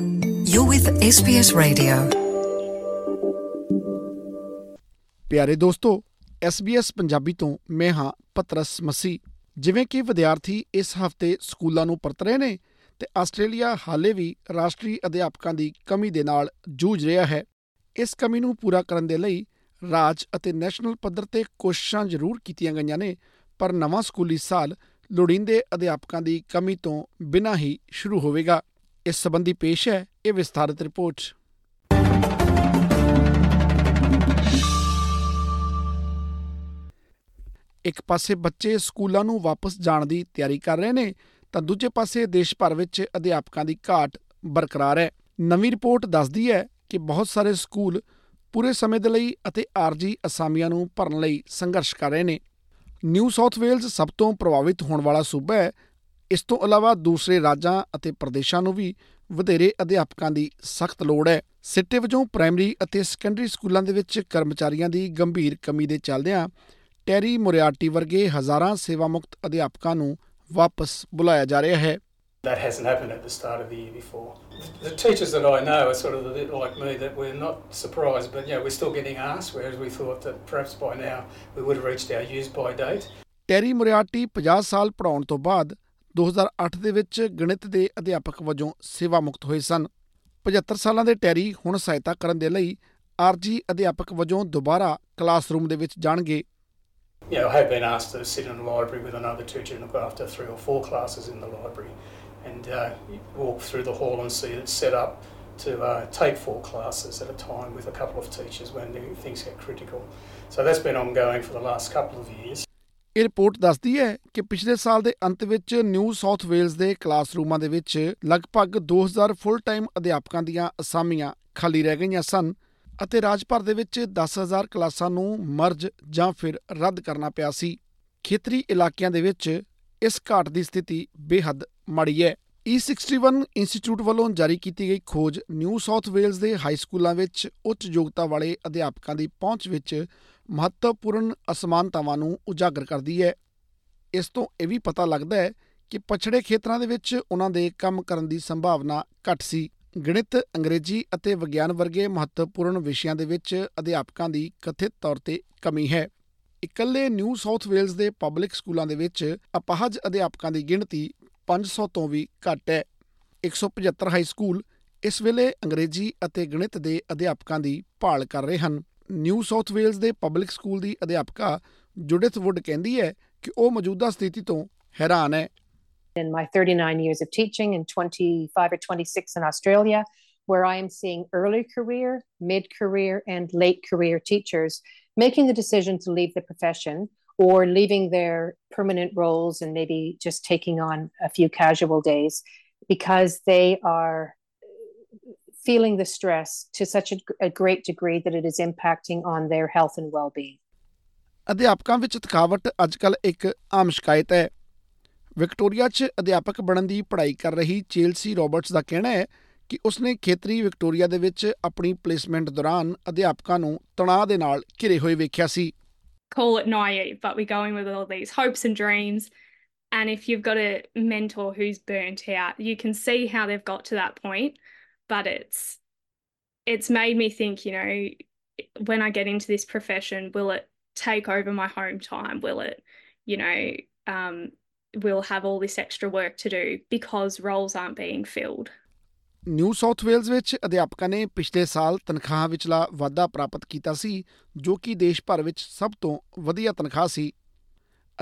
You're with SBS Radio. ਪਿਆਰੇ ਦੋਸਤੋ SBS Punjabi ਤੋਂ ਮੈਂ ਹਾਂ ਪਤਰਸ ਮਸੀ ਜਿਵੇਂ ਕਿ ਵਿਦਿਆਰਥੀ ਇਸ ਹਫ਼ਤੇ ਸਕੂਲਾਂ ਨੂੰ ਪਰਤ ਰਹੇ ਨੇ, ਤੇ ਆਸਟ੍ਰੇਲੀਆ ਹਾਲੇ ਵੀ ਰਾਸ਼ਟਰੀ ਅਧਿਆਪਕਾਂ ਦੀ ਕਮੀ ਦੇ ਨਾਲ ਜੂਝ ਰਿਹਾ ਹੈ। ਇਸ ਕਮੀ ਨੂੰ ਪੂਰਾ ਕਰਨ ਦੇ ਲਈ ਰਾਜ ਅਤੇ ਨੈਸ਼ਨਲ ਪੱਧਰ ਤੇ ਕੋਸ਼ਿਸ਼ਾਂ ਜ਼ਰੂਰ ਕੀਤੀਆਂ ਗਈਆਂ ਨੇ, ਪਰ ਨਵਾਂ ਸਕੂਲੀ ਸਾਲ ਲੋੜੀਂਦੇ ਅਧਿਆਪਕਾਂ ਦੀ ਕਮੀ ਤੋਂ ਬਿਨਾਂ ਹੀ ਸ਼ੁਰੂ ਹੋਵੇਗਾ। ਇਸ ਸੰਬੰਧੀ ਪੇਸ਼ ਹੈ ਇਹ ਵਿਸਥਾਰਿਤ ਰਿਪੋਰਟ। ਇੱਕ ਪਾਸੇ ਬੱਚੇ ਸਕੂਲਾਂ ਨੂੰ ਵਾਪਸ ਜਾਣ ਦੀ ਤਿਆਰੀ ਕਰ ਰਹੇ ਨੇ, ਤਾਂ ਦੂਜੇ ਪਾਸੇ ਦੇਸ਼ ਭਰ ਵਿੱਚ ਅਧਿਆਪਕਾਂ ਦੀ ਘਾਟ ਬਰਕਰਾਰ ਹੈ। ਨਵੀਂ ਰਿਪੋਰਟ ਦੱਸਦੀ ਹੈ ਕਿ ਬਹੁਤ ਸਾਰੇ ਸਕੂਲ ਪੂਰੇ ਸਮੇਂ ਦੇ ਲਈ ਅਤੇ ਆਰਜੀ ਅਸਾਮੀਆਂ ਨੂੰ ਭਰਨ ਲਈ ਸੰਘਰਸ਼ ਕਰ ਰਹੇ ਨੇ। ਨਿਊ ਸਾਊਥ ਵੇਲਜ਼ ਸਭ ਤੋਂ ਪ੍ਰਭਾਵਿਤ ਹੋਣ ਵਾਲਾ ਸੂਬਾ ਹੈ ਇਸ ਤੋਂ ਇਲਾਵਾ ਦੂਸਰੇ ਰਾਜਾਂ ਅਤੇ ਪ੍ਰਦੇਸ਼ਾਂ ਨੂੰ ਵੀ ਵਧੇਰੇ ਅਧਿਆਪਕਾਂ ਦੀ ਸਖਤ ਲੋੜ ਹੈ ਸਿੱਟੇ ਵਜੋਂ ਪ੍ਰਾਇਮਰੀ ਅਤੇ ਸੈਕੰਡਰੀ ਸਕੂਲਾਂ ਦੇ ਵਿੱਚ ਕਰਮਚਾਰੀਆਂ ਦੀ ਗੰਭੀਰ ਕਮੀ ਦੇ ਚੱਲਦਿਆਂ ਟੈਰੀ ਮੋਰਿਆਰਟੀ ਵਰਗੇ ਹਜ਼ਾਰਾਂ ਸੇਵਾ ਮੁਕਤ ਅਧਿਆਪਕਾਂ ਨੂੰ ਵਾਪਸ ਬੁਲਾਇਆ ਜਾ ਰਿਹਾ ਹੈ That hasn't happened at the start of the year before. The teachers that I know are sort of a bit like me that we're not surprised, but you know, we're still getting asked, whereas we thought that perhaps by now we would have reached our use by date. ਟੈਰੀ ਮੋਰਿਆਰਟੀ 50 ਸਾਲ ਪੜਾਉਣ ਤੋਂ ਬਾਅਦ 2008 ਦੇ ਵਿੱਚ ਗਣਿਤ ਦੇ ਅਧਿਆਪਕ ਵਜੋਂ ਸੇਵਾ ਮੁਕਤ ਹੋਏ ਸਨ 75 ਸਾਲਾਂ ਦੇ ਟੈਰੀ ਹੁਣ ਸਹਾਇਤਾ ਕਰਨ ਦੇ ਲਈ ਆਰਜੀ ਅਧਿਆਪਕ ਵਜੋਂ ਦੁਬਾਰਾ ਕਲਾਸਰੂਮ ਦੇ ਵਿੱਚ ਜਾਣਗੇ You know, I have been asked to sit in a library with another teacher and look after three or four classes in the library and uh, walk through the hall and see it set up to uh, take four classes at a time with a couple of teachers when the- things get critical. So that's been ongoing for the last couple of years. ਇਹ report ਦੱਸਦੀ ਹੈ ਕਿ ਪਿਛਲੇ ਸਾਲ ਦੇ ਅੰਤ ਵਿੱਚ new South Wales ਦੇ ਕਲਾਸਰੂਮਾਂ ਦੇ ਵਿੱਚ ਲਗਭਗ 2000 ਫੁੱਲ ਟਾਈਮ ਅਧਿਆਪਕਾਂ ਦੀਆਂ ਅਸਾਮੀਆਂ ਖਾਲੀ ਰਹਿ ਗਈਆਂ ਸਨ ਅਤੇ ਰਾਜ ਭਰ ਦੇ ਵਿੱਚ 10000 ਕਲਾਸਾਂ ਨੂੰ ਮਰਜ ਜਾਂ ਫਿਰ ਰੱਦ ਕਰਨਾ ਪਿਆ ਸੀ। ਖੇਤਰੀ ਇਲਾਕਿਆਂ ਦੇ ਵਿੱਚ ਇਸ ਘਾਟ ਦੀ ਸਥਿਤੀ ਬੇਹੱਦ ਮਾੜੀ ਹੈ। E61 ਇੰਸਟੀਚਿਊਟ ਵੱਲੋਂ ਜਾਰੀ ਕੀਤੀ ਗਈ ਖੋਜ ਨਿਊ ਸਾਊਥ ਵੇਲਜ਼ ਦੇ ਹਾਈ ਸਕੂਲਾਂ ਵਿੱਚ ਉੱਚ ਯੋਗਤਾ ਵਾਲੇ ਅਧਿਆਪਕਾਂ ਦੀ ਪਹੁੰਚ ਵਿੱਚ ਮਹੱਤਵਪੂਰਨ ਅਸਮਾਨਤਾਵਾਂ ਨੂੰ ਉਜਾਗਰ ਕਰਦੀ ਹੈ। ਇਸ ਤੋਂ ਇਹ ਵੀ ਪਤਾ ਲੱਗਦਾ ਹੈ ਕਿ ਪਛੜੇ ਖੇਤਰਾਂ ਦੇ ਵਿੱਚ ਉਹਨਾਂ ਦੇ ਕੰਮ ਕਰਨ ਦੀ ਸੰਭਾਵਨਾ ਘੱਟ ਸੀ। ਗਣਿਤ, ਅੰਗਰੇਜ਼ੀ ਅਤੇ ਵਿਗਿਆਨ ਵਰਗੇ ਮਹੱਤਵਪੂਰਨ ਵਿਸ਼ਿਆਂ ਦੇ ਵਿੱਚ ਅਧਿਆਪਕਾਂ ਦੀ ਕਥਿਤ ਤੌਰ ਤੇ ਕਮੀ ਹੈ। ਇਕੱਲੇ ਨਿਊ ਸਾਊਥ ਵੇਲਜ਼ ਦੇ ਪਬਲਿਕ ਸਕੂਲਾਂ ਦੇ ਵਿੱਚ ਅਪਾਹਜ ਅਧਿਆਪਕਾਂ ਦੀ ਗਿਣਤੀ 500 ਤੋਂ ਵੀ ਘੱਟ ਹੈ 175 ਹਾਈ ਸਕੂਲ ਇਸ ਵੇਲੇ ਅੰਗਰੇਜ਼ੀ ਅਤੇ ਗਣਿਤ ਦੇ ਅਧਿਆਪਕਾਂ ਦੀ ਭਾਲ ਕਰ ਰਹੇ ਹਨ ਨਿਊ ਸਾਊਥ ਵੇਲਜ਼ ਦੇ ਪਬਲਿਕ ਸਕੂਲ ਦੀ ਅਧਿਆਪਕਾ ਜੁਡਿਥ ਵੁੱਡ ਕਹਿੰਦੀ ਹੈ ਕਿ ਉਹ ਮੌਜੂਦਾ ਸਥਿਤੀ ਤੋਂ ਹੈਰਾਨ ਹੈ in my 39 years of teaching and 25 or 26 in Australia, where I am seeing early career, mid career, and late career teachers making the decision to leave the profession or leaving their permanent roles and maybe just taking on a few casual days because they are feeling the stress to such a, a great degree that it is impacting on their health and well being. ਅਧਿਆਪਕਾਂ ਵਿੱਚ ਥਕਾਵਟ ਅੱਜਕੱਲ ਇੱਕ ਆਮ ਸ਼ਿਕਾਇਤ ਹੈ Victoria 'ਚ ਅਧਿਆਪਕ ਬਣਨ ਦੀ ਪੜ੍ਹਾਈ ਕਰ ਰਹੀ ਚੇਲਸੀ ਰਾਬਰਟਸ ਦਾ ਕਹਿਣਾ ਹੈ ਕਿ ਉਸਨੇ ਖੇਤਰੀ ਵਿਕਟੋਰੀਆ ਦੇ ਵਿੱਚ ਆਪਣੀ ਪਲੇਸਮੈਂਟ ਦੌਰਾਨ ਅਧਿਆਪਕਾਂ ਨੂੰ ਤਣਾਅ ਦੇ ਨਾਲ ਘਿਰੇ ਹੋਏ ਵੇਖਿਆ ਸੀ call it naive, but we go in with all these hopes and dreams. And if you've got a mentor who's burnt out, you can see how they've got to that point. But it's it's made me think, you know, when I get into this profession, will it take over my home time? Will it, you know, um, will have all this extra work to do because roles aren't being filled? New South Wales ਵਿੱਚ ਅਧਿਆਪਕਾਂ ਨੇ ਪਿਛਲੇ ਸਾਲ ਤਨਖਾਹ ਵਿਚਲਾ ਵਾਧਾ ਪ੍ਰਾਪਤ ਕੀਤਾ ਸੀ, ਜੋ ਕਿ ਦੇਸ਼ ਭਰ ਵਿੱਚ ਸਭ ਤੋਂ ਵਧੀਆ ਤਨਖਾਹ ਸੀ।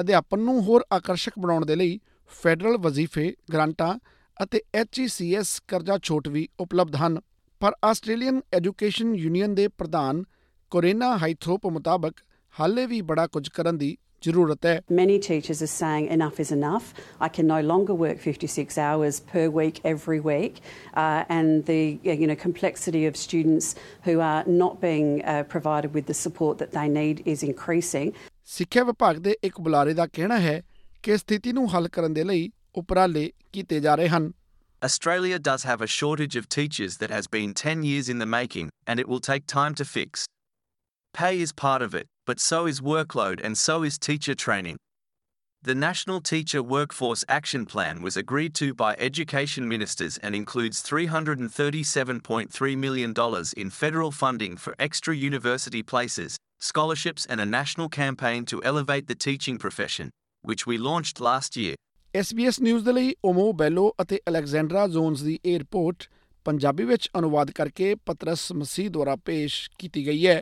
ਅਧਿਆਪਨ ਨੂੰ ਹੋਰ ਆਕਰਸ਼ਕ ਬਣਾਉਣ ਦੇ ਲਈ ਫੈਡਰਲ ਵਜ਼ੀਫੇ, ਗ੍ਰਾਂਟਾਂ ਅਤੇ HECS ਕਰਜ਼ਾ ਛੋਟ ਵੀ ਉਪਲਬਧ ਹਨ। ਪਰ ਆਸਟ੍ਰੇਲੀਅਨ ਐਜੂਕੇਸ਼ਨ ਯੂਨੀਅਨ ਦੇ ਪ੍ਰਧਾਨ ਕੋਰੇਨਾ ਹਾਈਥਰੋਪ ਮੁਤਾਬਕ ਹਾਲੇ ਵੀ ਬੜਾ ਕੁਝ ਕਰਨ ਦੀ ਜ਼ਰੂਰਤ ਹੈ Many teachers are saying enough is enough. I can no longer work 56 hours per week every week, uh, and the you know complexity of students who are not being uh, provided with the support that they need is increasing. ਸਿੱਖਿਆ ਵਿਭਾਗ ਦੇ ਇੱਕ ਬੁਲਾਰੇ ਦਾ ਕਹਿਣਾ ਹੈ ਕਿ ਸਥਿਤੀ ਨੂੰ ਹੱਲ ਕਰਨ ਦੇ ਲਈ ਉਪਰਾਲੇ ਕੀਤੇ ਜਾ ਰਹੇ ਹਨ Australia does have a shortage of teachers that has been 10 years in the making, and it will take time to fix. Pay is part of it, but so is workload and so is teacher training. The National Teacher Workforce Action Plan was agreed to by education ministers and includes $337.3 million in federal funding for extra university places, scholarships, and a national campaign to elevate the teaching profession, which we launched last year. SBS news ਦੇ ਲਈ ਓਮੋ ਬੈਲੋ ਅਤੇ Alexandra Jones ਦੀ ਇਹ report Punjabi ਵਿੱਚ ਅਨੁਵਾਦ ਕਰਕੇ ਪਤਰਸ ਮਸੀਹ ਦੁਆਰਾ ਪੇਸ਼ ਕੀਤੀ ਗਈ ਹੈ